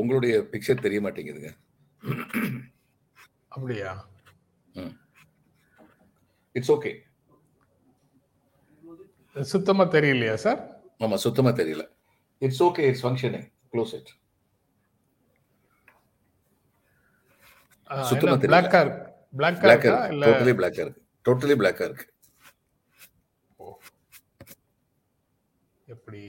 உங்களுடைய பிக்சர் தெரிய மாட்டேங்குதுங்க. அப்படியா? இட்ஸ் ஓகே சுத்தமா தெரியலையா சார்? ஆமா சுத்தமா தெரியல. It's okay it's functioning close it சுத்தமா தெரியல. பிளாக்கா இருக்கு? பிளாக்கா இருக்கு? இல்ல டோட்டலி பிளாக்கா இருக்கு. டோட்டலி பிளாக்கா இருக்கு. எப்படி?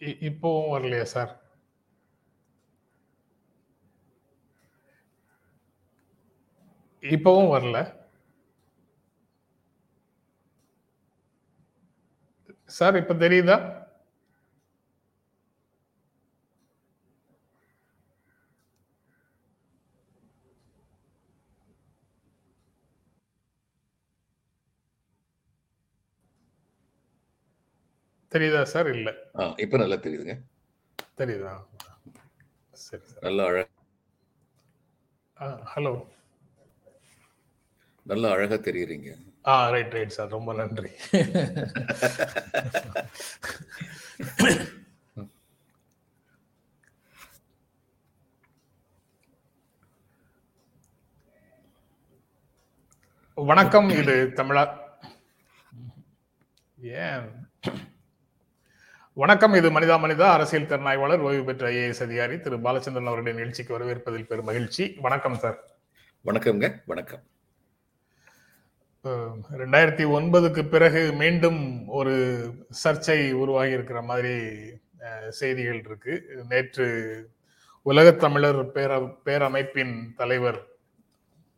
இப்போவும் வரலையா சார்? இப்பவும் வரல. சார் இப்ப தெரியுதா? தெரியுதா சார்? இல்ல. இப்போ நல்லா தெரியுதுங்க. தெரியுதா? சரி சார். நல்ல அழ ஹலோ. நல்ல அழகா தெரியுறீங்க. ஆ ரைட் ரைட் சார். ரொம்ப நன்றி. வணக்கம் இது தமிழா ஏன்? வணக்கம். இது மனிதா மனிதா அரசியல் திறனாய்வாளர் ஓய்வு பெற்ற ஐஏஎஸ் அதிகாரி திரு பாலச்சந்திரன் அவருடைய நிகழ்ச்சிக்கு வரவேற்பதில் பெரும் மகிழ்ச்சி. வணக்கம் சார். வணக்கம்ங்க. வணக்கம். ரெண்டாயிரத்தி ஒன்பதுக்கு பிறகு மீண்டும் ஒரு சர்ச்சை உருவாகி இருக்கிற மாதிரி செய்திகள் இருக்கு. நேற்று உலகத் தமிழர் பேர பேரமைப்பின் தலைவர்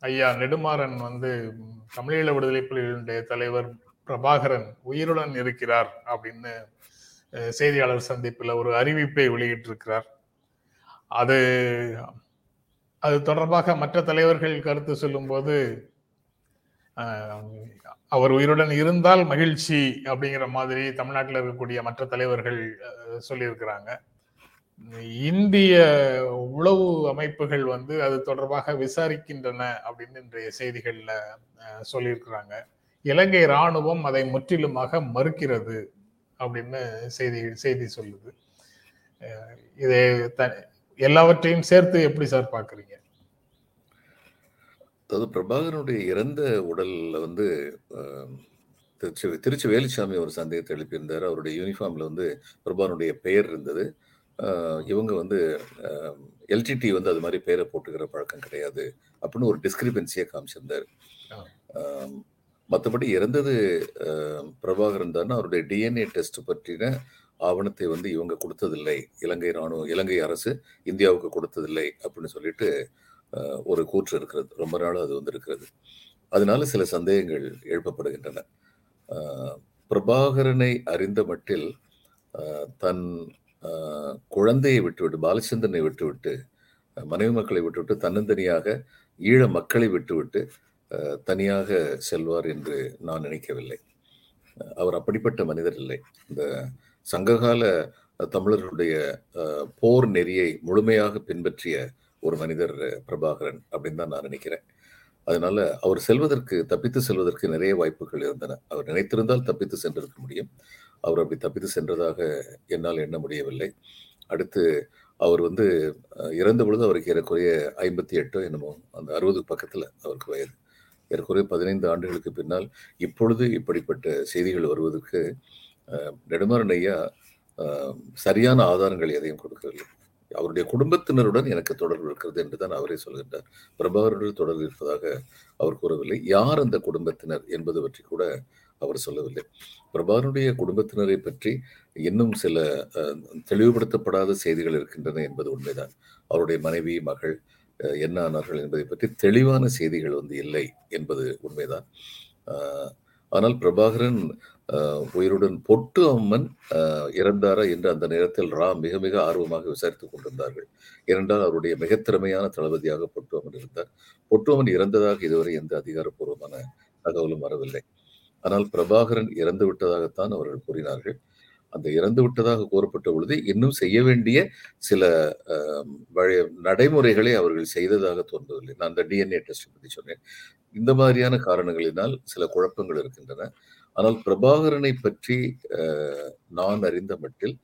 ஐயா நெடுமாறன் வந்து தமிழீழ விடுதலை புலிகளுடைய தலைவர் பிரபாகரன் உயிருடன் இருக்கிறார் அப்படின்னு செய்தியாளர் சந்திப்பில் ஒரு அறிவிப்பை வெளியிட்டிருக்கிறார். அது அது தொடர்பாக மற்ற தலைவர்கள் கருத்து சொல்லும்போது அவர் உயிருடன் இருந்தால் மகிழ்ச்சி அப்படிங்கிற மாதிரி தமிழ்நாட்டில் இருக்கக்கூடிய மற்ற தலைவர்கள் சொல்லியிருக்கிறாங்க. இந்திய உளவு அமைப்புகள் வந்து அது தொடர்பாக விசாரிக்கின்றன அப்படின்னு இன்றைய செய்திகளில் சொல்லியிருக்கிறாங்க. இலங்கை ராணுவம் அதை முற்றிலுமாக மறுக்கிறது. அப்படின்னு செய்தி செய்தி சொல்லுது. இதை த- எல்லாவற்றையும் சேர்த்து எப்படி சார் பாக்குறீங்க அதாவது பிரபாகரனுடைய இறந்த உடல்ல வந்து திருச்சி திருச்சி வேலுச்சாமி ஒரு சந்தேகத்தை எழுப்பியிருந்தார். அவருடைய யூனிஃபார்ம்ல வந்து பிரபாகரனுடைய பெயர் இருந்தது. இவங்க வந்து எல்டிடி வந்து அது மாதிரி பேரை போட்டுக்கிற பழக்கம் கிடையாது அப்படின்னு ஒரு டிஸ்கிரிபன்சியை காமிச்சிருந்தார். மற்றபடி இறந்தது பிரபாகரன் தான். அவருடைய டிஎன்ஏ டெஸ்ட் பற்றின ஆவணத்தை வந்து இவங்க கொடுத்ததில்லை. இலங்கை ராணுவம் இலங்கை அரசு இந்தியாவுக்கு கொடுத்ததில்லை அப்படின்னு சொல்லிட்டு ஒரு கூற்று இருக்கிறது. ரொம்ப நாள் அது வந்து இருக்கிறது அதனால சில சந்தேகங்கள் எழுப்பப்படுகின்றன. பிரபாகரனை அறிந்த மட்டில் தன் குழந்தையை விட்டுவிட்டு பாலச்சந்திரனை விட்டுவிட்டு மனைவி மக்களை விட்டுவிட்டு தன்னந்தனியாக ஈழ மக்களை விட்டுவிட்டு தனியாக செல்வார் என்று நான் நினைக்கவில்லை. அவர் அப்படிப்பட்ட மனிதர் இல்லை. இந்த சங்ககால தமிழர்களுடைய போர் நெறியை முழுமையாக பின்பற்றிய ஒரு மனிதர் பிரபாகரன் அப்படின்னு தான் நான் நினைக்கிறேன். அதனால அவர் செல்வதற்கு தப்பித்து செல்வதற்கு நிறைய வாய்ப்புகள் இருந்தன. அவர் நினைத்திருந்தால் தப்பித்து சென்றிருக்க முடியும். அவர் அப்படி தப்பித்து சென்றதாக என்னால் எண்ண முடியவில்லை. அடுத்து அவர் வந்து இறந்த பொழுது அவருக்கு ஏறக்குறைய ஐம்பத்தி எட்டோ என்னமோ அந்த அறுபது பக்கத்தில் அவருக்கு வயது. ஏற்குறைய பதினைந்து ஆண்டுகளுக்கு பின்னால் இப்பொழுது இப்படிப்பட்ட செய்திகள் வருவதற்கு நெடுமாறன் ஐயா சரியான ஆதாரங்கள் எதையும் கொடுக்கவில்லை. அவருடைய குடும்பத்தினருடன் எனக்கு தொடர்பு இருக்கிறது என்று தான் அவரே சொல்கின்றார். பிரபாகருடன் தொடர்பு இருப்பதாக அவர் கூறவில்லை. யார் அந்த குடும்பத்தினர் என்பது பற்றி கூட அவர் சொல்லவில்லை. பிரபாகருடைய குடும்பத்தினரை பற்றி இன்னும் சில தெளிவுபடுத்தப்படாத செய்திகள் இருக்கின்றன என்பது உண்மைதான். அவருடைய மனைவி மகள் என்ன ஆனார்கள் என்பதை பற்றி தெளிவான செய்திகள் வந்து இல்லை என்பது உண்மைதான். ஆனால் பிரபாகரன் உயிருடன் பொட்டு அம்மன் இறந்தாரா என்று அந்த நேரத்தில் ராம் மிக மிக ஆர்வமாக விசாரித்துக் கொண்டிருந்தார்கள். ஏனென்றால் அவருடைய மிகத் திறமையான தளபதியாக பொட்டு அம்மன் இருந்தார். பொட்டு அம்மன் இறந்ததாக இதுவரை எந்த அதிகாரப்பூர்வமான தகவலும் வரவில்லை. ஆனால் பிரபாகரன் இறந்து விட்டதாகத்தான் அவர்கள் கூறினார்கள். அந்த இறந்து விட்டதாக கூறப்பட்ட பொழுது இன்னும் செய்ய வேண்டிய சில நடைமுறைகளை அவர்கள் செய்ததாக தோன்றவில்லை. நான் அந்த டிஎன்ஏ டெஸ்ட் பற்றி சொன்னேன். இந்த மாதிரியான காரணங்களினால் சில குழப்பங்கள் இருக்கின்றன. ஆனால் பிரபாகரனை பற்றி நான் அறிந்த மட்டில்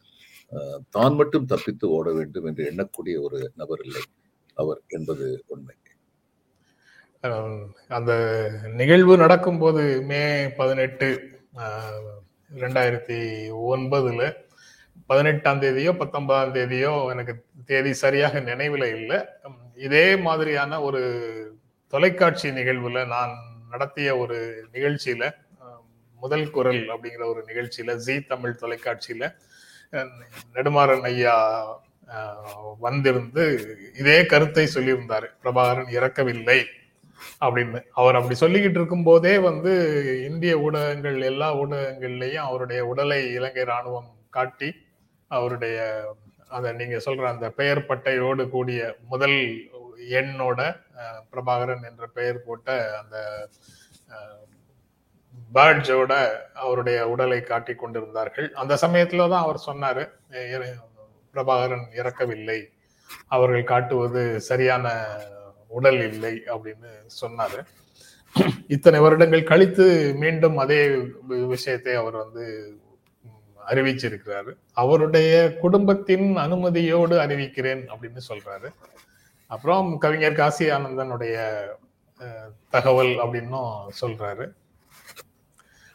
தான் மட்டும் தப்பித்து ஓட வேண்டும் என்று எண்ணக்கூடிய ஒரு நபர் இல்லை அவர் என்பது உண்மை. அந்த நிகழ்வு நடக்கும்போது மே பதினெட்டு ரெண்டாயிரத்தி ஒன்பதுல பதினெட்டாம் தேதியோ பத்தொன்பதாம் தேதியோ எனக்கு தேதி சரியாக நினைவில் இல்லை. இதே மாதிரியான ஒரு தொலைக்காட்சி நிகழ்வுல நான் நடத்திய ஒரு நிகழ்ச்சியில முதல் குரல் அப்படிங்கிற ஒரு நிகழ்ச்சியில ஜி தமிழ் தொலைக்காட்சியில நெடுமாறன் ஐயா வந்திருந்து இதே கருத்தை சொல்லியிருந்தாரு. பிரபாகரன் இறக்கவில்லை. அப்படின்னு. அவர் அப்படி சொல்லிக்கிட்டு இருக்கும் போதே வந்து இந்திய ஊடகங்கள் எல்லா ஊடகங்கள்லயும் அவருடைய உடலை இலங்கை ராணுவம் காட்டி அவருடைய அந்த நீங்க சொல்ற அந்த பெயர் பட்டையோடு கூடிய முதல் எண்ணோட பிரபாகரன் என்ற பெயர் போட்ட அந்த பேர்ட்ஸோட அவருடைய உடலை காட்டி கொண்டிருந்தார்கள். அந்த சமயத்துல தான் அவர் சொன்னாரு பிரபாகரன் இறக்கவில்லை. அவர்கள் காட்டுவது சரியான உடல் இல்லை அப்படின்னு சொன்னாரு. இத்தனை வருடங்கள் கழித்து மீண்டும் அதே வி- விஷயத்தை அவர் வந்து அறிவிச்சிருக்கிறாரு. அவருடைய குடும்பத்தின் அனுமதியோடு அறிவிக்கிறேன் அப்படின்னு சொல்றாரு. அப்புறம் கவிஞர் காசி ஆனந்தனுடைய தகவல் அப்படின்னும் சொல்றாரு.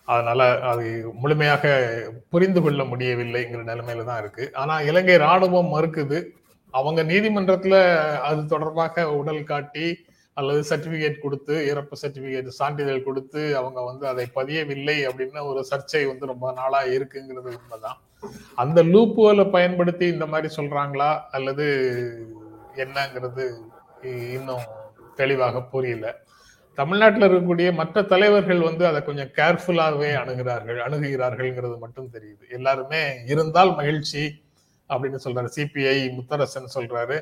அதனால அது முழுமையாக புரிந்து கொள்ள முடியவில்லைங்கிற நிலைமையில தான் இருக்கு. ஆனா இலங்கை ராணுவம் மறுக்குது. அவங்க நீதிமன்றத்துல அது தொடர்பாக உடல் காட்டி அல்லது சர்டிபிகேட் கொடுத்து இறப்பு சர்டிபிகேட் சான்றிதழ் கொடுத்து அவங்க வந்து அதை பதியவில்லை அப்படின்னு ஒரு சர்ச்சை வந்து ரொம்ப நாளா இருக்குங்கிறது உண்மைதான். அந்த லூப்புகளை பயன்படுத்தி இந்த மாதிரி சொல்றாங்களா அல்லது என்னங்கிறது இன்னும் தெளிவாக புரியல. தமிழ்நாட்டில் இருக்கக்கூடிய மற்ற தலைவர்கள் வந்து அதை கொஞ்சம் கேர்ஃபுல்லாகவே அணுகிறார்கள் அணுகுகிறார்கள்ங்கிறது மட்டும் தெரியுது. எல்லாருமே இருந்தால் மகிழ்ச்சி அப்படின்னு சொல்றாரு. சிபிஐ முத்தரசன் சொல்றாரு.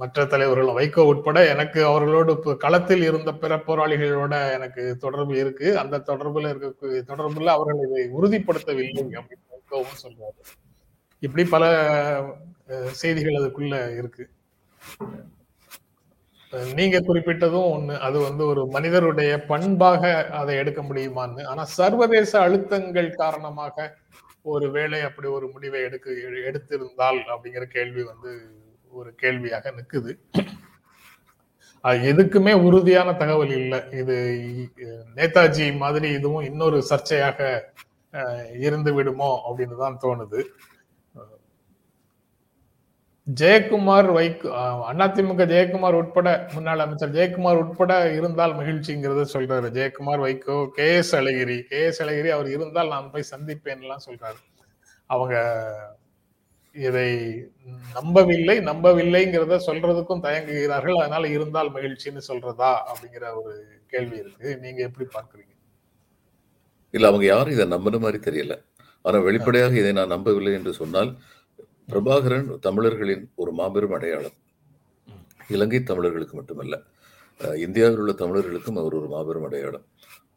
மற்ற தலைவர்கள் வைகோ உட்பட எனக்கு அவர்களோடு இப்போ களத்தில் இருந்த பிற போராளிகளோட எனக்கு தொடர்பு இருக்கு. அந்த தொடர்புல இருக்க தொடர்புல அவர்கள் இதை உறுதிப்படுத்தவில்லை அப்படின்னு வைகோவும் சொல்றாரு. இப்படி பல செய்திகள் அதுக்குள்ள இருக்கு. நீங்க குறிப்பிட்டதும் ஒண்ணு அது வந்து ஒரு மனிதருடைய பண்பாக அதை எடுக்க முடியுமான்னு. ஆனா சர்வதேச அழுத்தங்கள் காரணமாக ஒரு வேளை அப்படி ஒரு முடிவை எடுக்க எடுத்திருந்தால் அப்படிங்கிற கேள்வி வந்து ஒரு கேள்வியாக நிக்குது. எதுக்குமே உறுதியான தகவல் இல்லை. இது நேதாஜி மாதிரி இதுவும் இன்னொரு சர்ச்சையாக அஹ், இருந்து விடுமோ அப்படின்னு தான் தோணுது. ஜெயக்குமார் வைக்கு அதிமுக ஜெயக்குமார் உட்பட முன்னாள் அமைச்சர் ஜெயக்குமார் உட்பட இருந்தால் மகிழ்ச்சிங்கிறத சொல்றாரு. Jayakumar Vaiko K S Alagiri. K S Alagiri அவர் இருந்தால் நான் போய் சந்திப்பேன்லாம் சொல்றாரு. அவங்க இதை நம்பவில்லை நம்பவில்லைங்கிறத சொல்றதுக்கும் தயங்குகிறார்கள். அதனால இருந்தால் மகிழ்ச்சின்னு சொல்றதா அப்படிங்கிற ஒரு கேள்வி இருக்கு. நீங்க எப்படி பார்க்குறீங்க? இல்ல அவங்க யாரும் இதை நம்பின மாதிரி தெரியல. ஆனால் வெளிப்படையாக இதை நான் நம்பவில்லை என்று சொன்னால் பிரபாகரன் தமிழர்களின் ஒரு மாபெரும் அடையாளம். இலங்கை தமிழர்களுக்கு மட்டுமல்ல இந்தியாவில் உள்ள தமிழர்களுக்கும் அவர் ஒரு மாபெரும் அடையாளம்.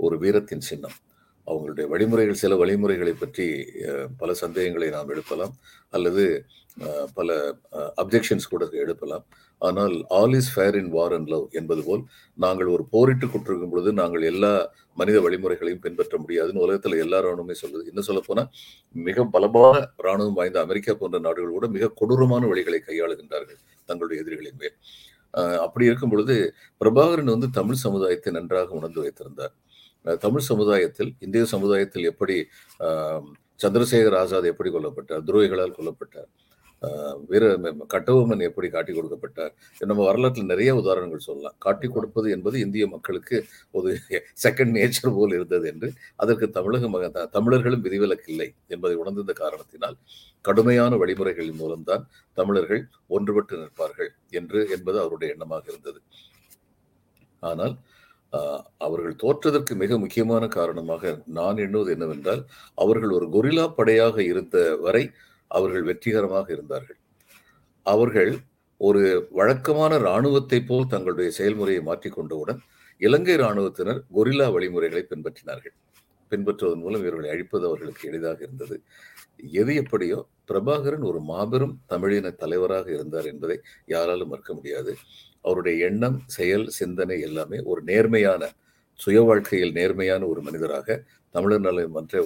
ஒரு வீரத்தின் சின்னம். அவங்களுடைய வழிமுறைகள் சில வழிமுறைகளை பற்றி பல சந்தேகங்களை நாம் எழுப்பலாம். அல்லது பல அப்ஜெக்ஷன்ஸ் கூட எழுப்பலாம். ஆனால் all is fair in war and love என்பது போல் நாங்கள் ஒரு போரிட்டு கொண்டிருக்கும் பொழுது நாங்கள் எல்லா மனித வழிமுறைகளையும் பின்பற்ற முடியாதுன்னு உலகத்தில் எல்லா ராணுவமே சொல்லுது. இன்னும் சொல்ல போனா மிக பலமான ராணுவம் வாய்ந்த அமெரிக்கா போன்ற நாடுகள் கூட மிக கொடூரமான வழிகளை கையாளுகின்றார்கள் தங்களுடைய எதிரிகளின் மேல். அப்படி இருக்கும் பொழுது பிரபாகரன் வந்து தமிழ் சமுதாயத்தை நன்றாக உணர்ந்து வைத்திருந்தார். தமிழ் சமுதாயத்தில் இந்திய சமுதாயத்தில் எப்படி சந்திரசேகர் ஆசாத் எப்படி கொல்லப்பட்டார் துரோகிகளால் கொல்லப்பட்டார் வீர கட்டபொம்மன் எப்படி காட்டி கொடுக்கப்பட்டார்? நம்ம வரலாற்றில் நிறைய உதாரணங்கள் சொல்லலாம். காட்டி கொடுப்பது என்பது இந்திய மக்களுக்கு ஒரு செகண்ட் நேச்சர் போல் இருந்தது என்று அதற்கு தமிழக மக தமிழர்களும் விதிவிலக்கில்லை என்பதை உணர்ந்த காரணத்தினால் கடுமையான வழிமுறைகளின் மூலம்தான் தமிழர்கள் ஒன்றுபட்டு நிற்பார்கள் என்று என்பது அவருடைய எண்ணமாக இருந்தது. ஆனால் ஆஹ், அவர்கள் தோற்றதற்கு மிக முக்கியமான காரணமாக நான் எண்ணுவது என்னவென்றால் அவர்கள் ஒரு கொரில்லா படையாக இருந்த வரை அவர்கள் வெற்றிகரமாக இருந்தார்கள். அவர்கள் ஒரு வழக்கமான இராணுவத்தை போல் தங்களுடைய செயல்முறையை மாற்றிக்கொண்டவுடன் இலங்கை இராணுவத்தினர் கொரில்லா வழிமுறைகளை பின்பற்றினார்கள். பின்பற்றுவதன் மூலம் இவர்களை அழிப்பது அவர்களுக்கு எளிதாக இருந்தது. எது எப்படியோ பிரபாகரன் ஒரு மாபெரும் தமிழின தலைவராக இருந்தார் என்பதை யாராலும் மறுக்க முடியாது. அவருடைய எண்ணம் செயல் சிந்தனை எல்லாமே ஒரு நேர்மையான சுய வாழ்க்கையில் நேர்மையான ஒரு மனிதராக தமிழர் நலன் மன்ற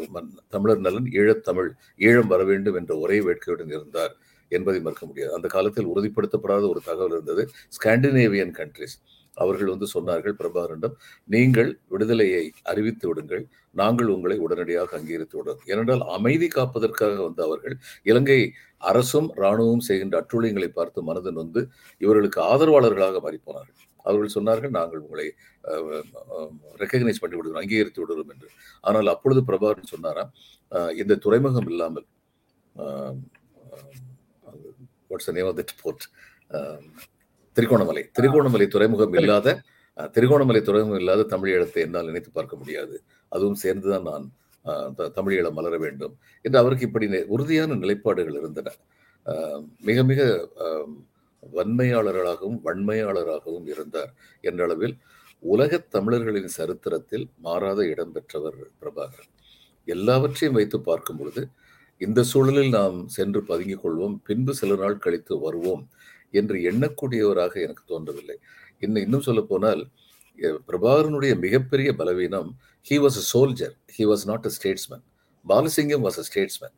தமிழர் நலன் ஈழத்தமிழ் ஈழம் வர வேண்டும் என்ற ஒரே வேட்கையுடன் இருந்தார் என்பதை மறுக்க முடியாது. அந்த காலத்தில் உறுதிப்படுத்தப்படாத ஒரு தகவல் இருந்தது ஸ்காண்டினேவியன் கண்ட்ரிஸ். அவர்கள் வந்து சொன்னார்கள் பிரபாகரனிடம் நீங்கள் விடுதலையை அறிவித்து விடுங்கள் நாங்கள் உங்களை உடனடியாக அங்கீகரித்து விடுவோம். ஏனென்றால் அமைதி காப்பதற்காக வந்த அவர்கள் இலங்கை அரசும் இராணுவமும் செய்கின்ற அட்டுழியங்களை பார்த்து மனது நொந்து இவர்களுக்கு ஆதரவாளர்களாக மாறிப்போனார்கள் அவர்கள் சொன்னார்கள் நாங்கள் உங்களை ரெக்கக்னைஸ் பண்ணி விடுகிறோம் அங்கீகரித்து விடுகிறோம் என்று. ஆனால் அப்பொழுது பிரபாகரன் சொன்னாராம் இந்த துறைமுகம் இல்லாமல் what's name of port Trincomalee. Trincomalee துறைமுகம் இல்லாத திருகோணமலை துறைமுகம் இல்லாத தமிழ் ஈழத்தை என்னால் நினைத்து பார்க்க முடியாது. அதுவும் சேர்ந்துதான் நான் அஹ், த- தமிழ் ஈழம் மலர வேண்டும் என்று அவருக்கு இப்படி உறுதியான நிலைப்பாடுகள் இருந்தன. மிக மிக அஹ், வன்மையாளர்களாகவும் வன்மையாளராகவும் இருந்தார் என்றளவில் உலகத் தமிழர்களின் சரித்திரத்தில் மாறாத இடம் பெற்றவர் பிரபாகரன் எல்லாவற்றையும் வைத்து பார்க்கும் பொழுது இந்த சூழலில் நாம் சென்று பதுங்கிக் கொள்வோம் பின்பு சில நாள் கழித்து வருவோம் என்று எண்ணக்கூடியவராக எனக்கு தோன்றவில்லை. இன்னும் இன்னும் சொல்ல போனால் பிரபாகரனுடைய மிகப்பெரிய பலவீனம் he was a soldier he was not a statesman Balasingham was a statesman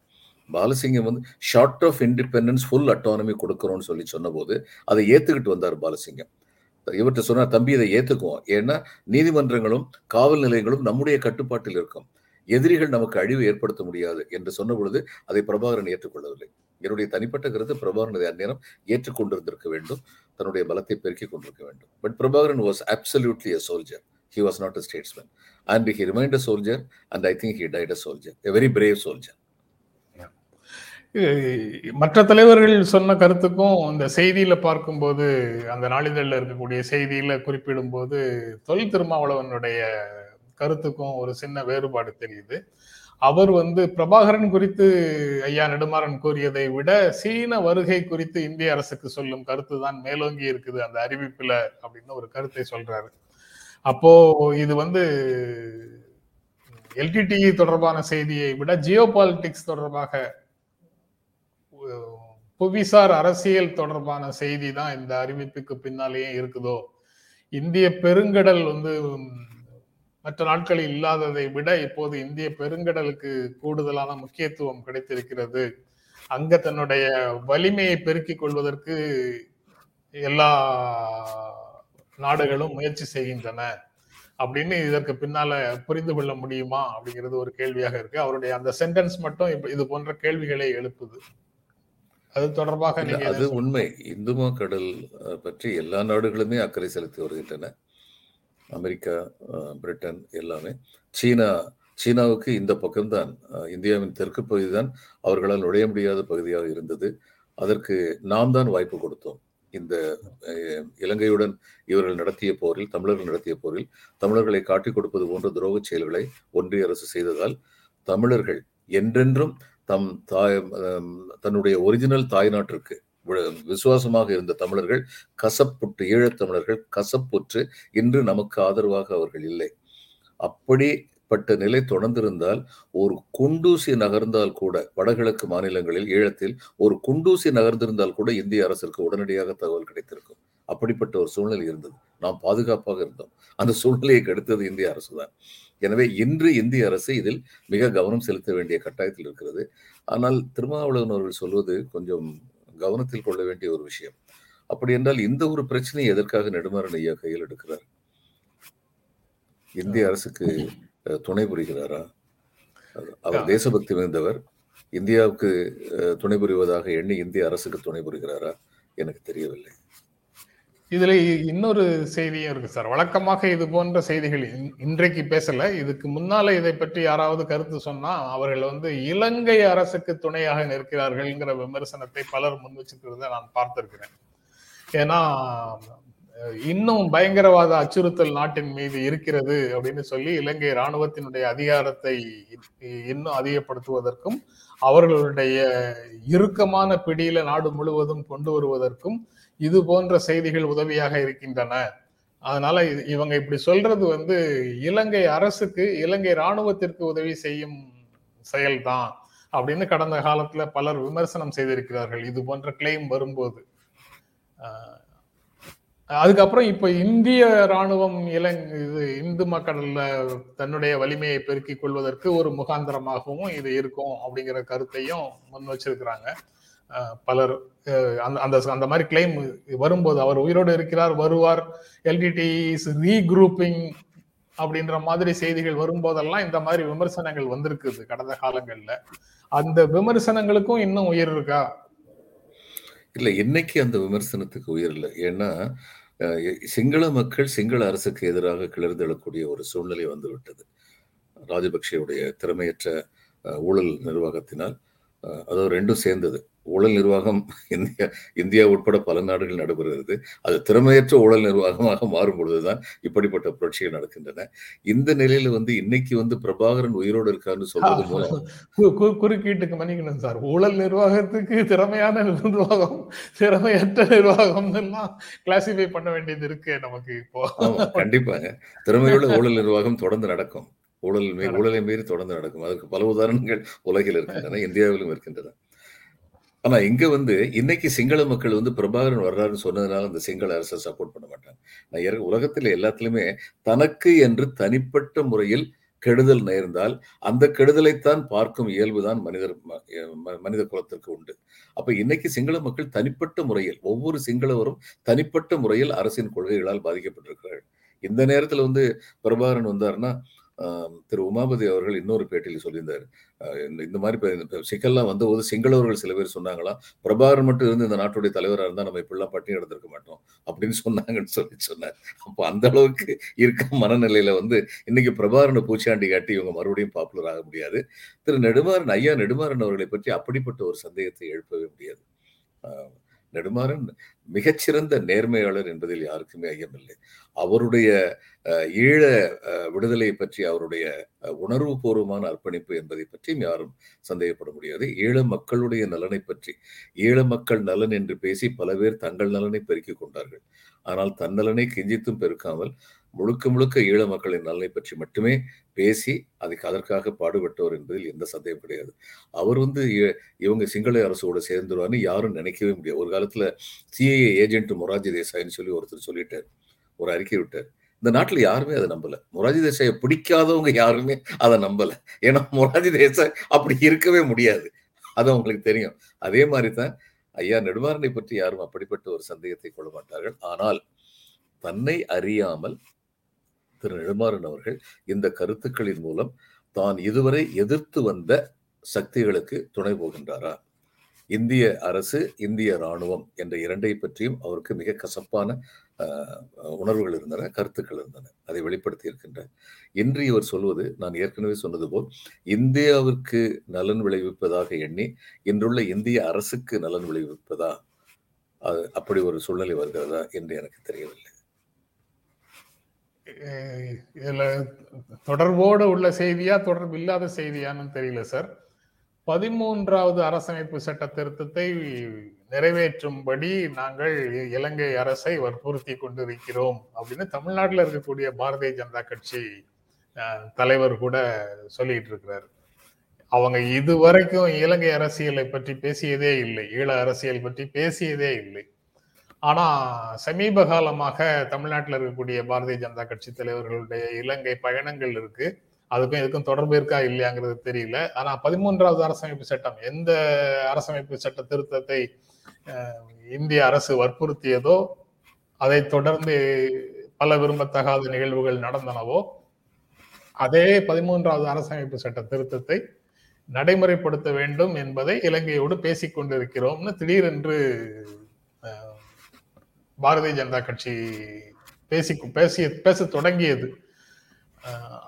Balasingham வந்து short of independence full autonomy கொடுக்குறோம்னு சொல்லி சொன்னபோது அதை ஏற்றுக்கிட்டு வந்தார் பாலசிங்கம். இவர்கிட்ட சொன்னார் தம்பி இதை ஏற்றுக்குவோம் ஏன்னா நீதிமன்றங்களும் காவல் நிலையங்களும் நம்முடைய கட்டுப்பாட்டில் இருக்கும். எதிரிகள் நமக்கு அழிவு ஏற்படுத்த முடியாது என்று சொன்ன பொழுது அதை பிரபாகரன் ஏற்றுக்கொள்ளவில்லை. என்னுடைய தனிப்பட்ட கருத்து பிரபாகரன் அதை அந்நேரம் ஏற்றுக்கொண்டிருந்திருக்க வேண்டும். தன்னுடைய பலத்தை பெருக்கிக் கொண்டிருக்க வேண்டும். But Prabhakaran was absolutely a soldier he was not a statesman and he remind a soldier and I think he died a soldier a very brave soldier மற்ற தலைவர்கள் சொன்ன கருத்துக்கும் இந்த செய்தியில பார்க்கும்போது அந்த நாளிதழில் இருக்கக்கூடிய செய்தியில குறிப்பிடும்போது தொல் திருமாவளவனுடைய கருத்துக்கும் ஒரு சின்ன வேறுபாடு தெரியுது. அவர் வந்து பிரபாகரன் குறித்து ஐயா நெடுமாறன் கூறியதை விட சீன வருகை குறித்து இந்திய அரசுக்கு சொல்லும் கருத்து தான் மேலோங்கி இருக்குது அந்த அறிவிப்புல அப்படின்னு ஒரு கருத்தை சொல்றாரு. அப்போ இது வந்து எல்டிடிஇ தொடர்பான செய்தியை விட ஜியோ பாலிடிக்ஸ் தொடர்பாக புவிசார் அரசியல் தொடர்பான செய்தி தான் இந்த அறிவிப்புக்கு பின்னாலேயே இருக்குதோ? இந்திய பெருங்கடல் வந்து மற்ற நாட்களில் இல்லாததை விட இப்போது இந்திய பெருங்கடலுக்கு கூடுதலான முக்கியத்துவம் கிடைத்திருக்கிறது. அங்க தன்னுடைய வலிமையை பெருக்கிக் கொள்வதற்கு எல்லா நாடுகளும் முயற்சி செய்கின்றன. அப்படின்னு இதற்கு பின்னால புரிந்து கொள்ள முடியுமா? அப்படிங்கிறது ஒரு கேள்வியாக இருக்கு. அவருடைய அந்த சென்டென்ஸ் மட்டும் இது போன்ற கேள்விகளை எழுப்புது. அது தொடர்பாக அது உண்மை. இந்துமா கடல் பற்றி எல்லா நாடுகளுமே அக்கறை செலுத்தி வருகின்றன. அமெரிக்கா பிரிட்டன் எல்லாமே. சீனா சீனாவுக்கு இந்த பக்கம்தான். இந்தியாவின் தெற்கு பகுதி தான் அவர்களால் நுழைய முடியாத பகுதியாக இருந்தது. அதற்கு நாம் தான் வாய்ப்பு கொடுத்தோம். இந்த இலங்கையுடன் இவர்கள் நடத்திய போரில் தமிழர்கள் நடத்திய போரில் தமிழர்களை காட்டிக் கொடுப்பது போன்ற துரோக செயல்களை ஒன்றிய அரசு செய்ததால் தமிழர்கள் என்றென்றும் தம் தாய் தன்னுடைய ஒரிஜினல் தாய்நாட்டிற்கு விசுவாசமாக இருந்த தமிழர்கள் கசப்புற்று ஈழத்தமிழர்கள் கசப்புற்று இன்று நமக்கு ஆதரவாக அவர்கள் இல்லை. அப்படிப்பட்ட நிலை தொடர்ந்திருந்தால் ஒரு குண்டூசி நகர்ந்தால் கூட வடகிழக்கு மாநிலங்களில் ஈழத்தில் ஒரு குண்டூசி நகர்ந்திருந்தால் கூட இந்திய அரசிற்கு உடனடியாக தகவல் கிடைத்திருக்கும். அப்படிப்பட்ட ஒரு சூழ்நிலை இருந்தது. நாம் பாதுகாப்பாக இருந்தோம். அந்த சூழ்நிலையை கெடுத்தது இந்திய அரசு தான் எனவே இன்று இந்திய அரசு இதில் மிக கவனம் செலுத்த வேண்டிய கட்டாயத்தில் இருக்கிறது. ஆனால் திருமாவளவன் அவர்கள் சொல்வது கொஞ்சம் கவனத்தில் கொள்ள வேண்டிய ஒரு விஷயம். அப்படி என்றால் இந்த ஒரு பிரச்சனையை எதற்காக நெடுமாறன் ஐயா கையில் எடுக்கிறார்? இந்திய அரசுக்கு துணை புரிகிறாரா? அவர் தேசபக்தி மிகுந்தவர். இந்தியாவுக்கு துணை புரிவதாக எண்ணி இந்திய அரசுக்கு துணை புரிகிறாரா? எனக்கு தெரியவில்லை. இதுல இன்னொரு செய்தியும் இருக்கு சார். வழக்கமாக இது போன்ற செய்திகள் இன்- இன்றைக்கு பேசல. இதுக்கு முன்னால இதை பற்றி யாராவது கருத்து சொன்னா அவர்கள் வந்து இலங்கை அரசுக்கு துணையாக நிற்கிறார்கள்ங்கிற விமர்சனத்தை பலர் முன் வச்சுக்கிறத நான் பார்த்திருக்கிறேன். ஏன்னா இன்னும் பயங்கரவாத அச்சுறுத்தல் நாட்டின் மீது இருக்கிறது அப்படின்னு சொல்லி இலங்கை ராணுவத்தினுடைய அதிகாரத்தை இன்னும் அதிகப்படுத்துவதற்கும் அவர்களுடைய இறுக்கமான பிடியில நாடு முழுவதும் கொண்டு வருவதற்கும் இது போன்ற செய்திகள் உதவியாக இருக்கின்றன. அதனால இவங்க இப்படி சொல்றது வந்து இலங்கை அரசுக்கு இலங்கை ராணுவத்திற்கு உதவி செய்யும் செயல்தான் அப்படின்னு கடந்த காலத்துல பலர் விமர்சனம் செய்திருக்கிறார்கள். இது போன்ற கிளைம் வரும்போது. அதுக்கப்புறம் இப்ப இந்திய ராணுவம் இலங்கை இது இந்து மக்கள்ல தன்னுடைய வலிமையை பெருக்கிக் கொள்வதற்கு ஒரு முகாந்திரமாகவும் இது இருக்கும் அப்படிங்கிற கருத்தையும் முன் வச்சிருக்கிறாங்க. பலர் அந்த அந்த அந்த மாதிரி கிளைம் வரும்போது அவர் உயிரோடு இருக்கிறார் வருவார். எல்டிடி இஸ் ரீக்ரூப்பிங் அப்படின்ற மாதிரி செய்திகள் வரும்போதெல்லாம் இந்த மாதிரி விமர்சனங்கள் வந்திருக்குது கடந்த காலங்கள்ல. அந்த விமர்சனங்களுக்கும் இன்னும் உயிர் இருக்கா? இல்ல இன்னைக்கு அந்த விமர்சனத்துக்கு உயிர் இல்லை? ஏன்னா சிங்கள மக்கள் சிங்கள அரசுக்கு எதிராக கிளர்ந்தெழக்கூடிய ஒரு சூழ்நிலை வந்துவிட்டது. ராஜபக்சேவுடைய திறமையற்ற ஊழல் நிர்வாகத்தினால் அது ரெண்டும் சேர்ந்தது. ஊழல் நிர்வாகம் இந்தியா இந்தியா உட்பட பல நாடுகள் நடைபெறுகிறது. அது திறமையற்ற ஊழல் நிர்வாகமாக மாறும் பொழுதுதான் இப்படிப்பட்ட புரட்சிகள் நடக்கின்றன. இந்த நிலையில வந்து இன்னைக்கு வந்து பிரபாகரன் உயிரோடு இருக்காருன்னு சொல்றது மூலம் குறுக்கீட்டுக்கு மன்னிக்கணும் சார். ஊழல் நிர்வாகத்துக்கு திறமையான நிர்வாகம் திறமையற்ற நிர்வாகம் எல்லாம் கிளாசிஃபை பண்ண வேண்டியது இருக்கு நமக்கு இப்போ. கண்டிப்பாங்க. திறமையுள்ள ஊழல் நிர்வாகம் தொடர்ந்து நடக்கும். ஊழல் ஊழலை மீறி தொடர்ந்து நடக்கும். அதற்கு பல உதாரணங்கள் உலகில் இருக்கின்றன இந்தியாவிலும் இருக்கின்றன. ஆனா இங்க வந்து இன்னைக்கு சிங்கள மக்கள் வந்து பிரபாகரன் வர்றாருன்னு சொன்னதுனால அந்த சிங்கள அரசை சப்போர்ட் பண்ண மாட்டாங்க. நான் உலகத்துல எல்லாத்துலயுமே தனக்கு என்று தனிப்பட்ட முறையில் கெடுதல் நேர்ந்தால் அந்த கெடுதலைத்தான் பார்க்கும் இயல்புதான் மனிதர் மனித குலத்திற்கு உண்டு. அப்ப இன்னைக்கு சிங்கள மக்கள் தனிப்பட்ட முறையில் ஒவ்வொரு சிங்களவரும் தனிப்பட்ட முறையில் அரசின் கொள்கைகளால் பாதிக்கப்பட்டிருக்கிறார்கள். இந்த நேரத்துல வந்து பிரபாகரன் வந்தாருன்னா திரு உமாபதி அவர்கள் இன்னொரு பேட்டியில் சொல்லியிருந்தார். இந்த- மாதிரி சிக்கல்லாம் வந்தபோது சிங்களவர்கள் சில பேர் சொன்னாங்களாம் பிரபாகரன் மட்டும் இருந்து இந்த நாட்டுடைய தலைவராக இருந்தால் நம்ம இப்படிலாம் பட்டினி எடுத்திருக்க மாட்டோம் அப்படின்னு சொன்னாங்கன்னு சொல்லி சொன்னார். அப்போ அந்த அளவுக்கு இருக்க மனநிலையில வந்து இன்னைக்கு பிரபாகரனை பூச்சாண்டி காட்டி இவங்க மறுபடியும் பாப்புலர் ஆக முடியாது. திரு நெடுமாறன் ஐயா நெடுமாறன் அவர்களை பற்றி அப்படிப்பட்ட ஒரு சந்தேகத்தை எழுப்பவே முடியாது. ஆஹ், நெடுமாறன் மிகச்சிறந்த நேர்மையாளர் என்பதில் யாருக்குமே ஐயமில்லை. அவருடைய ஈழ விடுதலை பற்றி அவருடைய உணர்வு உணர்வுபூர்வமான அர்ப்பணிப்பு என்பதை பற்றியும் யாரும் சந்தேகப்பட முடியாது. ஈழ மக்களுடைய நலனை பற்றி ஈழ மக்கள் நலன் என்று பேசி பல பேர் தங்கள் நலனை பெருக்கிக் கொண்டார்கள். ஆனால் தன் நலனை கிஞ்சித்தும் பெருக்காமல் முழுக்க முழுக்க ஈழ மக்களின் நலனை பற்றி மட்டுமே பேசி அதுக்கு அதற்காக பாடுபட்டவர் என்பதில் எந்த சந்தேகம் கிடையாது. அவர் வந்து இவங்க சிங்கள அரசோட சேர்ந்துருவான்னு யாரும் நினைக்கவே முடியாது. ஒரு காலத்துல சிஐஏ ஏஜென்ட் மொராஜி தேசாய்னு சொல்லி ஒருத்தர் சொல்லிட்டார். ஒரு அறிக்கை விட்டார். இந்த நாட்டில் யாருமே அதை நம்பல. மொராஜி தேசாயை பிடிக்காதவங்க யாருமே அதை நம்பல. ஏன்னா மொராஜி தேசாய் அப்படி இருக்கவே முடியாது. அது அவங்களுக்கு தெரியும். அதே மாதிரி தான் ஐயா நெடுமாறனை பற்றி யாரும் அப்படிப்பட்ட ஒரு சந்தேகத்தை கொள்ள மாட்டார்கள். ஆனால் தன்னை அறியாமல் திரு நெடுமாறன் அவர்கள் இந்த கருத்துக்களின் மூலம் தான் இதுவரை எதிர்த்து வந்த சக்திகளுக்கு துணை போகின்றாரா? இந்திய அரசு இந்திய ராணுவம் என்ற இரண்டை பற்றியும் அவருக்கு மிக கசப்பான ஆஹ், உணர்வுகள் இருந்தன கருத்துக்கள் இருந்தன. அதை வெளிப்படுத்தி இருக்கின்றார் இன்று இவர் சொல்வது நான் ஏற்கனவே சொன்னது போல் இந்தியாவிற்கு நலன் விளைவிப்பதாக எண்ணி இன்றுள்ள இந்திய அரசுக்கு நலன் விளைவிப்பதா? அது அப்படி ஒரு சூழ்நிலை வருகிறதா என்று எனக்கு தெரியவில்லை. இதில் தொடர்போடு உள்ள செய்தியா தொடர்பு இல்லாத செய்தியான்னு தெரியல சார் பதிமூன்றாவது அரசமைப்பு சட்ட திருத்தத்தை நிறைவேற்றும்படி நாங்கள் இலங்கை அரசை வற்புறுத்தி கொண்டிருக்கிறோம் அப்படின்னு தமிழ்நாட்டில் இருக்கக்கூடிய பாரதிய ஜனதா கட்சி அஹ், தலைவர் கூட சொல்லிட்டு இருக்கிறார். அவங்க இதுவரைக்கும் இலங்கை அரசியலை பற்றி பேசியதே இல்லை ஈழ அரசியல் பற்றி பேசியதே இல்லை. ஆனா சமீப காலமாக தமிழ்நாட்டில் இருக்கக்கூடிய பாரதிய ஜனதா கட்சி தலைவர்களுடைய இலங்கை பயணங்கள் இருக்கு. அதுக்கும் எதுக்கும் தொடர்பு இருக்கா இல்லையாங்கிறது தெரியல. ஆனா பதிமூன்றாவது அரசமைப்பு சட்டம் எந்த அரசமைப்பு சட்ட திருத்தத்தை இந்திய அரசு வற்புறுத்தியதோ அதை தொடர்ந்து பல விரும்பத்தகாத நிகழ்வுகள் நடந்தனவோ அதே பதிமூன்றாவது அரசமைப்பு சட்ட திருத்தத்தை நடைமுறைப்படுத்த வேண்டும் என்பதை இலங்கையோடு பேசிக் கொண்டிருக்கிறோம்னு திடீரென்று பாரதிய ஜனதா கட்சி பேசி பேசிய பேச தொடங்கியது.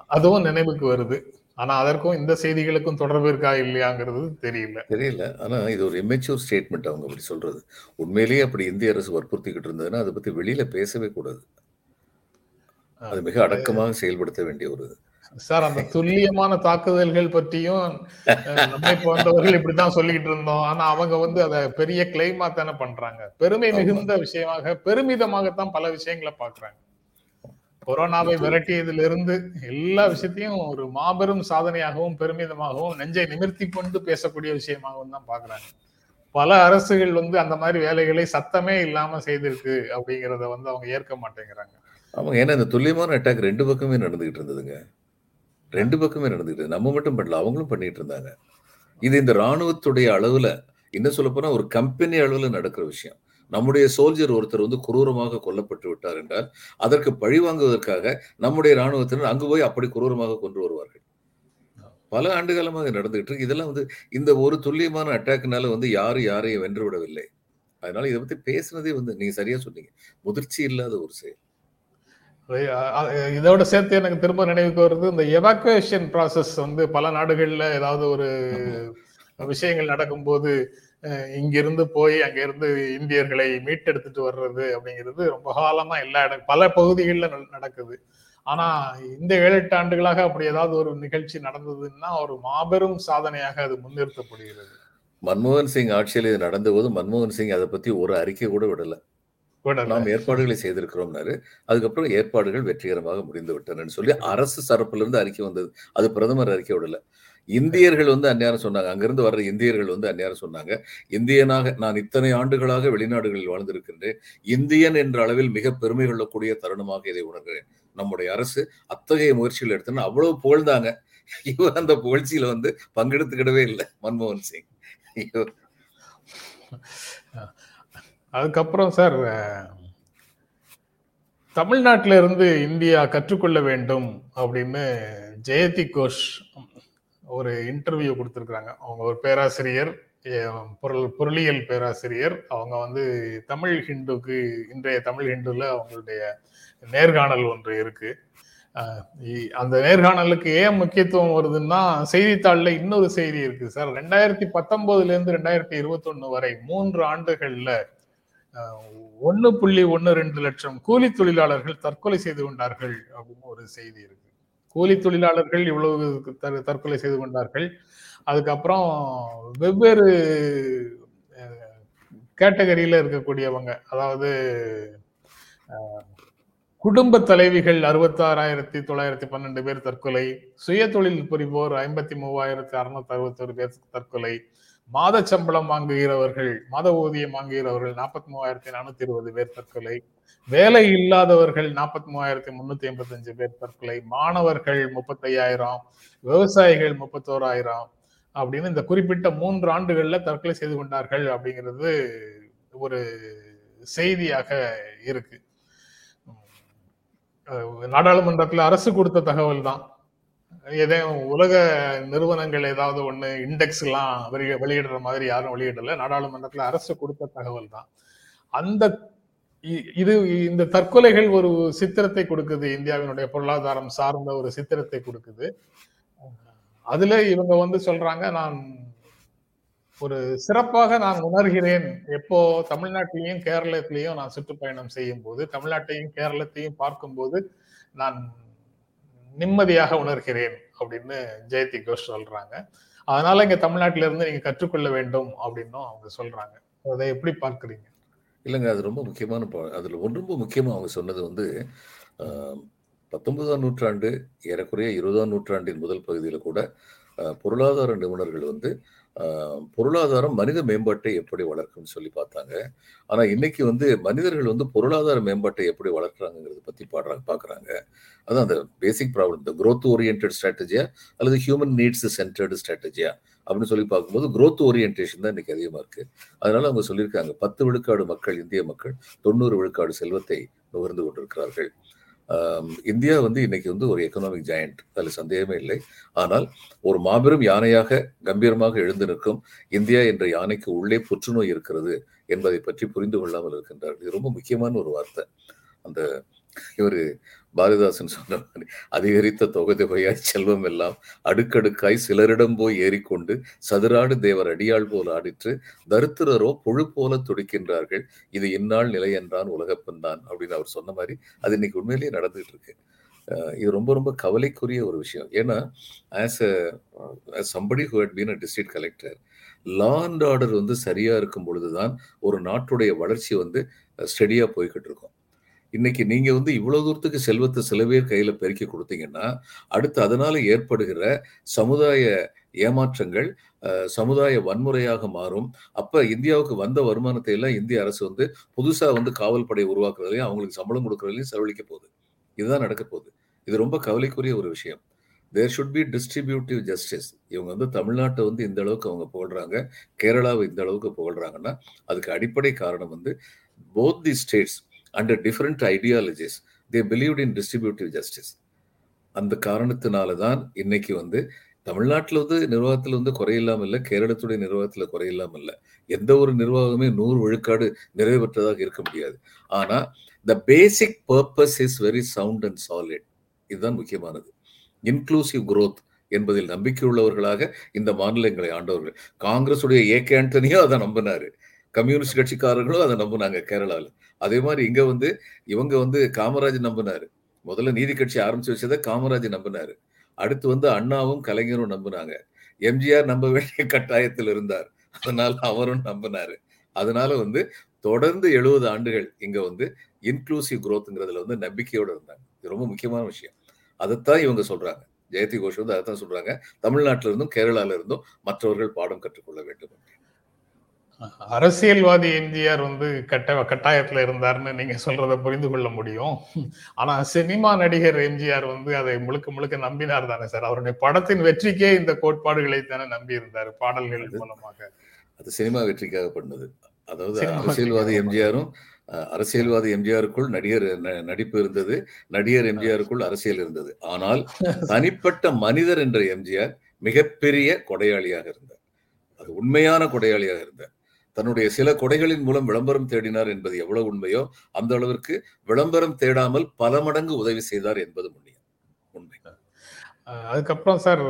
அதுவும் நினைவுக்கு வருது. ஆனா அதற்கும் இந்த செய்திகளுக்கும் தொடர்பு இருக்கா இல்லையாங்கிறது தெரியல. தெரியல. ஆனா இது ஒரு இமெச்சூர் ஸ்டேட்மெண்ட் அவங்க அப்படி சொல்றது. உண்மையிலேயே அப்படி இந்திய அரசு வற்புறுத்திக்கிட்டு இருந்ததுன்னா அதை பத்தி வெளியில பேசவே கூடாது. அது மிக அடக்கமாக செயல்படுத்த வேண்டிய ஒரு சார் அந்த துல்லியமான தாக்குதல்கள் பற்றியும் நம்மை போன்றவர்கள் இப்படித்தான் சொல்லிக்கிட்டு இருந்தோம். ஆனா அவங்க வந்து அதை பெரிய கிளைமா தானே பண்றாங்க. பெருமை. மிகுந்த விஷயமாக பெருமிதமாகத்தான் பல விஷயங்களை பாக்குறாங்க கொரோனாவை விரட்டியதிலிருந்து இருந்து எல்லா விஷயத்தையும் ஒரு மாபெரும் சாதனையாகவும் பெருமிதமாகவும் நெஞ்சை நிமிர்த்தி கொண்டு பேசக்கூடிய விஷயமாகவும் தான் பாக்குறாங்க பல அரசுகள் வந்து அந்த மாதிரி வேலைகளை சத்தமே இல்லாம செய்திருக்கு அப்படிங்கறத வந்து அவங்க ஏற்க மாட்டேங்கிறாங்க. ஆமாங்க ஏன்னா இந்த துல்லியமான அட்டாக் ரெண்டு பக்கமே நடந்துகிட்டு இருந்ததுங்க. ரெண்டு பக்கமே நடந்துக்கிட்டு நம்ம மட்டும் பண்ணல அவங்களும் பண்ணிட்டு இருந்தாங்க. இது இந்த ராணுவத்துடைய அளவுல இன்னும் சொல்ல போனா ஒரு கம்பெனி அளவுல நடக்கிற விஷயம். நம்முடைய சோல்ஜர் ஒருத்தர் வந்து குரூரமாக கொல்லப்பட்டு விட்டார் என்றால் அதற்கு பழி வாங்குவதற்காக நம்முடைய ராணுவத்தினர் அங்கு போய் அப்படி குரூரமாக கொண்டு வருவார்கள். பல ஆண்டு காலமாக நடந்துகிட்டு இருக்கு. இதெல்லாம் வந்து இந்த ஒரு துல்லியமான அட்டாக்னால வந்து யாரும் யாரையும் வென்று விடவில்லை. அதனால இதை பத்தி பேசுனதே வந்து நீங்க சரியா சொன்னீங்க. முதிர்ச்சி இல்லாத ஒரு செயல். இதோட சேர்த்து எனக்கு திரும்ப நினைவுக்கு வருது. இந்த எவாக்குவேஷன் ப்ராசஸ் வந்து பல நாடுகள்ல ஏதாவது ஒரு விஷயங்கள் நடக்கும்போது இங்கிருந்து போய் அங்கிருந்து இந்தியர்களை மீட்டெடுத்துட்டு வர்றது அப்படிங்கிறது ரொம்ப காலமா எல்லா இடம் பல பகுதிகளில் நடக்குது. ஆனா இந்த ஏழு எட்டு ஆண்டுகளாக அப்படி ஏதாவது ஒரு நிகழ்ச்சி நடந்ததுன்னா ஒரு மாபெரும் சாதனையாக அது முன்னிறுத்தப்படுகிறது. மன்மோகன் சிங் ஆட்சியில் இது நடந்தபோது மன்மோகன் சிங் அதை பத்தி ஒரு அறிக்கை கூட விடலை. நாம் ஏற்பாடுகளை செய்திருக்கிறோம்னாரு. அதுக்கப்புறம் ஏற்பாடுகள் வெற்றிகரமாக முடிந்து விட்டனன்னு சொல்லி அரசு தரப்புல இருந்து அறிக்கை வந்தது. அது பிரதமர் அறிக்கை விடல. இந்தியர்கள் வந்து அந்நேரம் சொன்னாங்க. அங்கிருந்து வர்ற இந்தியர்கள் வந்து அந்நேரம் சொன்னாங்க. இந்தியனாக நான் இத்தனை ஆண்டுகளாக வெளிநாடுகளில் வாழ்ந்திருக்கின்றேன். இந்தியன் என்ற அளவில் மிக பெருமை கொள்ளக்கூடிய தருணமாக இதை உணர்கிறேன். நம்முடைய அரசு அத்தகைய முயற்சிகள் எடுத்தோன்னு அவ்வளவு புகழ்ந்தாங்க. இவர் அந்த புகழ்ச்சியில வந்து பங்கெடுத்துக்கிடவே இல்லை மன்மோகன் சிங். அதுக்கப்புறம் சார் தமிழ்நாட்டில இருந்து இந்தியா கற்றுக்கொள்ள வேண்டும் அப்படின்னு ஜெயதி கோஷ் ஒரு இன்டர்வியூ கொடுத்துருக்குறாங்க. அவங்க ஒரு பேராசிரியர் பொருள் பொருளியல் பேராசிரியர். அவங்க வந்து தமிழ் ஹிந்துக்கு இன்றைய தமிழ் ஹிந்துல அவங்களுடைய நேர்காணல் ஒன்று இருக்கு. அந்த நேர்காணலுக்கு ஏன் முக்கியத்துவம் வருதுன்னா செய்தித்தாளில் இன்னொரு செய்தி இருக்கு சார். ரெண்டாயிரத்தி பத்தொன்பதுல இருந்து ரெண்டாயிரத்தி இருபத்தொன்னு வரை மூன்று ஆண்டுகள்ல ஒன்று புள்ளி ஒன்று ரெண்டு லட்சம் கூலி தொழிலாளர்கள் தற்கொலை செய்து கொண்டார்கள் அப்படின்னு ஒரு செய்தி இருக்கு. கூலி தொழிலாளர்கள் இவ்வளவு தற்கொலை செய்து கொண்டார்கள். அதுக்கப்புறம் வெவ்வேறு கேட்டகரியில இருக்கக்கூடியவங்க அதாவது குடும்ப தலைவிகள் அறுபத்தாறாயிரத்தி தொள்ளாயிரத்தி பன்னெண்டு பேர் தற்கொலை சுய தொழில் புரிவோர் ஐம்பத்தி மூவாயிரத்தி அறுநூத்தி அறுபத்தொரு பேர் தற்கொலை மாத சம்பளம் வாங்குகிறவர்கள் மாத ஊதியம் வாங்குகிறவர்கள் நாற்பத்தி மூவாயிரத்தி நானூத்தி இருபது பேர் தற்கொலை வேலை இல்லாதவர்கள் நாற்பத்தி மூவாயிரத்தி முன்னூத்தி எண்பத்தஞ்சு பேர் தற்கொலை மாணவர்கள் முப்பத்தையாயிரம் விவசாயிகள் முப்பத்தோராயிரம் அப்படின்னு இந்த குறிப்பிட்ட மூன்று ஆண்டுகள்ல தற்கொலை செய்து கொண்டார்கள் அப்படிங்கிறது ஒரு செய்தியாக இருக்கு. நாடாளுமன்றத்துல அரசு கொடுத்த தகவல் தான் ஏதோ உலக நிறுவனங்கள் ஏதாவது ஒண்ணு இண்டெக்ஸ் எல்லாம் வெளியிடுற மாதிரி யாரும் வெளியிடல. நாடாளுமன்றத்துல அரசு கொடுத்த தகவல் தான். அந்த இ- இது இந்த தற்கொலைகள் ஒரு சித்திரத்தை கொடுக்குது. இந்தியாவினுடைய பொருளாதாரம் சார்ந்த ஒரு சித்திரத்தை கொடுக்குது. அதுல இவங்க வந்து சொல்றாங்க நான் ஒரு சிறப்பாக நான் உணர்கிறேன். எப்போ தமிழ்நாட்டிலையும் கேரளத்திலையும் நான் சுற்றுப்பயணம் செய்யும் போது தமிழ்நாட்டையும் கேரளத்தையும் பார்க்கும்போது நான் நிம்மதியாக உணர்கிறேன் அப்படின்னு ஜெயதி கோஷ் சொல்றாங்க. அதனால இங்க தமிழ்நாட்டில இருந்து நீங்க கற்றுக்கொள்ள வேண்டும் அப்படின்னும் அவங்க சொல்றாங்க. அதை எப்படி பார்க்குறீங்க? இல்லைங்க அது ரொம்ப முக்கியமான பா- அதுல ஒன்று ரொம்ப முக்கியமா அவங்க சொன்னது வந்து பத்தொன்பதாம் நூற்றாண்டு ஏறக்குறைய இருபதாம் நூற்றாண்டின் முதல் பகுதியில் கூட பொருளாதார நிபுணர்கள் வந்து பொருளாதாரம் மனித மேம்பாட்டை எப்படி வளர்க்கும்னு சொல்லி பார்த்தாங்க. ஆனா இன்னைக்கு வந்து மனிதர்கள் வந்து பொருளாதார மேம்பாட்டை எப்படி வளர்க்குறாங்கிறத பத்தி பாடுறாங்க பார்க்குறாங்க அதான் அந்த பேசிக் ப்ராப்ளம் இந்த க்ரோத் ஓரியன்ட் ஸ்ட்ராட்டஜியா அல்லது ஹியூமன் நீட்ஸ் சென்டர்டு ஸ்ட்ராட்டஜியா அப்படின்னு சொல்லி பார்க்கும்போது க்ரோத் ஓரியன்டேஷன் தான் இன்னைக்கு அதிகமாக இருக்கு. அதனால அவங்க சொல்லியிருக்காங்க பத்து விழுக்காடு மக்கள் இந்திய மக்கள் தொண்ணூறு விழுக்காடு செல்வத்தை நுகர்ந்து கொண்டிருக்கிறார்கள். இந்தியா வந்து இன்னைக்கு வந்து ஒரு எக்கனாமிக் ஜாயண்ட் அதில் சந்தேகமே இல்லை. ஆனால் ஒரு மாபெரும் யானையாக கம்பீரமாக எழுந்து நிற்கும் இந்தியா என்ற யானைக்கு உள்ளே புற்றுநோய் இருக்கிறது என்பதை பற்றி புரிந்து கொள்ளாமல் இருக்கின்றார் இது ரொம்ப முக்கியமான ஒரு வார்த்தை. அந்த இவர் பாரதிதாசன் சொன்ன மாதிரி அதிகரித்த தொகை தொகையாய் செல்வம் எல்லாம் அடுக்கடுக்காய் சிலரிடம் போய் ஏறிக்கொண்டு சதுராடு தேவர் அடியாள் போல் ஆடிற்று. தருத்திரரோ புழு போல துடிக்கின்றார்கள். இது இந்நாள் நிலை என்றான் உலகப்பந்தான் அப்படின்னு அவர் சொன்ன மாதிரி அது இன்னைக்கு உண்மையிலேயே நடந்துகிட்டு இருக்கு இது ரொம்ப ரொம்ப கவலைக்குரிய ஒரு விஷயம். ஏன்னா as a somebody who had been a district collector law and order வந்து சரியா இருக்கும் பொழுதுதான் ஒரு நாட்டுடைய வளர்ச்சி வந்து ஸ்டெடியா போய்கிட்டு இருக்கும் இன்னைக்கு நீங்க வந்து இவ்வளவு தூரத்துக்கு செல்வத்தை சில பேர் கையில பெருக்கி கொடுத்தீங்கன்னா அடுத்து அதனால ஏற்படுகிற சமுதாய ஏமாற்றங்கள் சமுதாய வன்முறையாக மாறும். அப்ப இந்தியாவுக்கு வந்த வருமானத்தை எல்லாம் இந்திய அரசு வந்து புதுசா வந்து காவல் படை உருவாக்குறதுலையும் அவங்களுக்கு சம்பளம் கொடுக்கறதுலையும் செலவழிக்க போகுது. இதுதான் நடக்க போகுது. இது ரொம்ப கவலைக்குரிய ஒரு விஷயம். There should be distributive justice இவங்க வந்து தமிழ்நாட்டை வந்து இந்த அளவுக்கு அவங்க புகழ்றாங்க. கேரளாவை இந்த அளவுக்கு புகழ்றாங்கன்னா அதுக்கு அடிப்படை காரணம் வந்து both the states under different ideologies they believed in distributive justice அந்த காரணத்தினால தான் இன்னைக்கு வந்து தமிழ்நாட்டில் வந்து நிர்வாகத்தில் வந்து குறையில்லாம இல்லை கேரளத்துடைய நிர்வாகத்தில் குறையில்லாமல் இல்லை. எந்த ஒரு நிர்வாகமே நூறு விழுக்காடு நிறைவேற்றதாக இருக்க முடியாது. ஆனால் the basic purpose is very sound and solid இதுதான் முக்கியமானது. இன்க்ளூசிவ் குரோத் என்பதில் நம்பிக்கை உள்ளவர்களாக இந்த மாநிலங்களை ஆண்டவர்கள். காங்கிரஸுடைய ஏ கே ஆண்டனியும் அதை நம்பினாரு. கம்யூனிஸ்ட் கட்சிக்காரர்களும் அதை நம்பினாங்க கேரளாவில். அதே மாதிரி இங்க வந்து இவங்க வந்து காமராஜ் நம்பினாரு. முதல்ல நீதி கட்சி ஆரம்பிச்சு வச்சதை காமராஜ் நம்பினாரு. அடுத்து வந்து அண்ணாவும் கலைஞரும் நம்பினாங்க. எம்ஜிஆர் நம்ப வேண்டிய கட்டாயத்தில் இருந்தார். அதனால அவரும் நம்பினாரு. அதனால வந்து தொடர்ந்து எழுபது ஆண்டுகள் இங்க வந்து இன்க்ளூசிவ் குரோத்துங்கிறதுல வந்து நம்பிக்கையோட இருந்தாங்க. இது ரொம்ப முக்கியமான விஷயம். அதைத்தான் இவங்க சொல்றாங்க. ஜெயதி கோஷ் வந்து அதைத்தான் சொல்றாங்க. தமிழ்நாட்டில இருந்தும் கேரளால இருந்தும் மற்றவர்கள் பாடம் கற்றுக்கொள்ள வேண்டும் அரசியல்வாதி எம்ஜிஆர் வந்து கட்ட கட்டாயத்துல இருந்தாருன்னு நீங்க சொல்றத புரிந்து கொள்ள முடியும். ஆனா சினிமா நடிகர் எம்ஜிஆர் வந்து அதை முழுக்க முழுக்க நம்பினார் தானே சார். அவருடைய படத்தின் வெற்றிக்கே இந்த கோட்பாடுகளை தானே நம்பி இருந்தார் பாடல்கள் மூலமாக. அது சினிமா வெற்றிக்காக பண்ணது. அதாவது அரசியல்வாதி எம்ஜிஆரும் அரசியல்வாதி எம்ஜிஆருக்குள் நடிகர் நடிப்பு இருந்தது. நடிகர் எம்ஜிஆருக்குள் அரசியல் இருந்தது. ஆனால் தனிப்பட்ட மனிதர் என்ற எம்ஜிஆர் மிகப்பெரிய கொடையாளியாக இருந்தார். அது உண்மையான கொடையாளியாக இருந்தார். தன்னுடைய சில கொடைகளின் மூலம் விளம்பரம் தேடினார் என்பது எவ்வளவு உண்மையோ அந்த அளவிற்கு விளம்பரம் தேடாமல் பல மடங்கு உதவி செய்தார் என்பது உண்மை. உண்மை அதுக்கப்புறம் சார்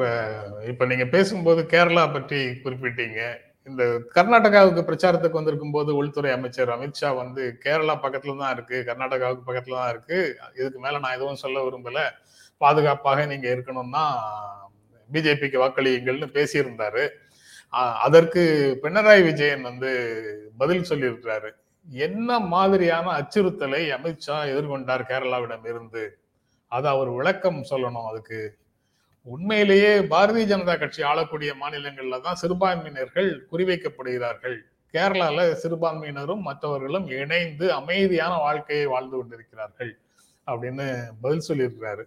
இப்ப நீங்க பேசும்போது கேரளா பற்றி குறிப்பிட்டீங்க. இந்த கர்நாடகாவுக்கு பிரச்சாரத்துக்கு வந்திருக்கும் போது உள்துறை அமைச்சர் அமித்ஷா வந்து கேரளா பக்கத்துல தான் இருக்கு கர்நாடகாவுக்கு பக்கத்துல தான் இருக்கு. இதுக்கு மேல நான் எதுவும் சொல்ல விரும்பல. பாதுகாப்பாக நீங்க இருக்கணும்னா பிஜேபிக்கு வாக்களியுங்கள்னு பேசியிருந்தாரு. அதற்கு பினராயி விஜயன் வந்து பதில் சொல்லியிருக்கிறாரு. என்ன மாதிரியான அச்சுறுத்தலை அமித்ஷா எதிர்கொண்டார் கேரளாவிடம் இருந்து? அதை அவர் விளக்கம் சொல்லணும் அதுக்கு. உண்மையிலேயே பாரதிய ஜனதா கட்சி ஆளக்கூடிய மாநிலங்கள்ல தான் சிறுபான்மையினர்கள் குறிவைக்கப்படுகிறார்கள். கேரளால சிறுபான்மையினரும் மற்றவர்களும் இணைந்து அமைதியான வாழ்க்கையை வாழ்ந்து கொண்டிருக்கிறார்கள் அப்படின்னு பதில் சொல்லியிருக்கிறாரு.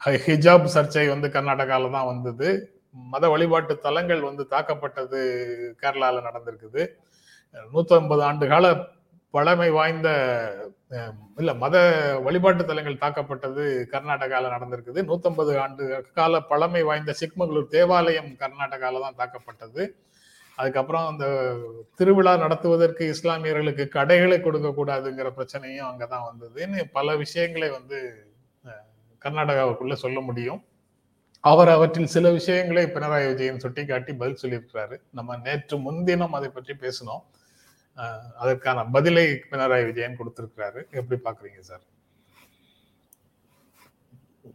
ஹிஜாப் சர்ச்சை வந்து கர்நாடகாவில் தான் வந்தது. மத வழிபாட்டு தலங்கள் வந்து தாக்கப்பட்டது கேரளால நடந்திருக்குது. நூத்தி ஐம்பது ஆண்டு கால பழமை வாய்ந்த இல்ல மத வழிபாட்டு தலங்கள் தாக்கப்பட்டது கர்நாடகால நடந்திருக்குது. 150 ஆண்டு கால பழமை வாய்ந்த சிக்மங்களூர் தேவாலயம் கர்நாடகால தான் தாக்கப்பட்டது. அதுக்கப்புறம் அந்த திருவிழா நடத்துவதற்கு இஸ்லாமியர்களுக்கு கடைகளை கொடுக்க கூடாதுங்கிற பிரச்சனையும் அங்கதான் வந்ததுன்னு பல விஷயங்களை வந்து கர்நாடகாவுக்குள்ள சொல்ல முடியும். அவர் அவற்றில் சில விஷயங்களை பினராயி விஜயன் சுட்டிக்காட்டி பதில் சொல்லியிருக்கிறாரு. நம்ம நேற்று முன்தினம் அதை பற்றி பேசினோம். அதற்கான பதிலை பினராயி விஜயன் கொடுத்திருக்கிறாரு. எப்படி பாக்குறீங்க சார்?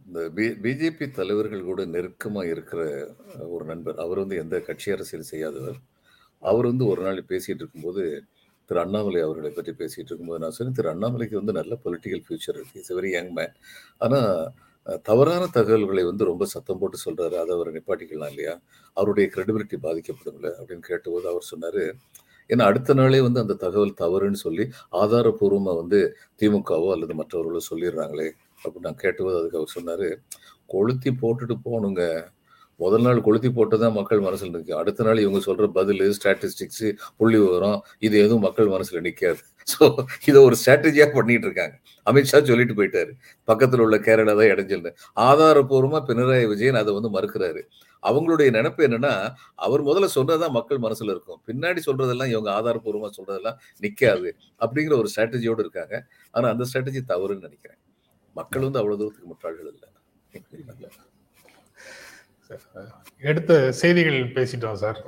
இந்த பிஜேபி தலைவர்கள் கூட நெருக்கமா இருக்கிற ஒரு நண்பர். அவர் வந்து எந்த கட்சி அரசியல் செய்யாதவர். அவர் வந்து ஒரு நாள் பேசிட்டு இருக்கும்போது திரு அண்ணாமலை அவர்களை பற்றி பேசிட்டு இருக்கும்போது நான் சொன்னேன் திரு அண்ணாமலைக்கு வந்து நல்ல பொலிட்டிக்கல் ஃபியூச்சர் இருக்கு. இஸ் வெரி யங் மேன் ஆனால் தவறான தகவல்களை வந்து ரொம்ப சத்தம் போட்டு சொல்றாரு. அதை அவர் நிப்பாட்டிக்கலாம் இல்லையா? அவருடைய கிரெடிபிலிட்டி பாதிக்கப்படும்ல அப்படின்னு கேட்டபோது அவர் சொன்னாரு ஏன்னா அடுத்த நாளே வந்து அந்த தகவல் தவறுன்னு சொல்லி ஆதாரபூர்வமாக வந்து திமுகவோ அல்லது மற்றவர்களோ சொல்லிடுறாங்களே அப்படின்னு நான் கேட்டபோது அதுக்கு அவர் சொன்னாரு கொளுத்தி போட்டுட்டு போகணுங்க. முதல் நாள் கொளுத்தி போட்டு தான் மக்கள் மனசுல நிற்கும் அடுத்த நாள் இவங்க சொல்ற பதில் ஸ்டாட்டிஸ்டிக்ஸ் புள்ளி விவரம் இது எதுவும் மக்கள் மனசுல நிக்காது. ஸோ இதை ஒரு ஸ்ட்ராட்டஜியா பண்ணிட்டு இருக்காங்க. அமித்ஷா சொல்லிட்டு போயிட்டாரு. பக்கத்துல உள்ள கேரளா தான் இடைஞ்சல் ஆதாரபூர்வமாக பினராயி விஜயன் அதை வந்து மறுக்கிறாரு. அவங்களுடைய நினைப்பு என்னன்னா அவர் முதல்ல சொன்னதான் மக்கள் மனசுல இருக்கும். பின்னாடி சொல்றதெல்லாம் இவங்க ஆதாரப்பூர்வமா சொல்றதெல்லாம் நிக்காது அப்படிங்கிற ஒரு ஸ்ட்ராட்டஜியோடு இருக்காங்க. ஆனா அந்த ஸ்ட்ராட்டஜி தவறுன்னு நினைக்கிறேன். மக்கள் வந்து அவ்வளவு தூரத்துக்கு முட்டாள்கள் இல்லை. எடுத்த செய்திகள் பேசிட்டோம் சார்.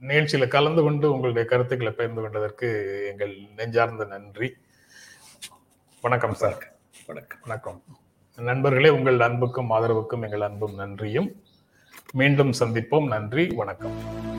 நிகழ்ச்சியில கலந்து கொண்டு உங்களுடைய கருத்துக்களை பகிர்ந்து கொண்டதற்கு எங்கள் நெஞ்சார்ந்த நன்றி. வணக்கம் சார். வணக்கம். வணக்கம். நண்பர்களே உங்கள் அன்புக்கும் ஆதரவுக்கும் எங்கள் அன்பும் நன்றியும். மீண்டும் சந்திப்போம். நன்றி வணக்கம்.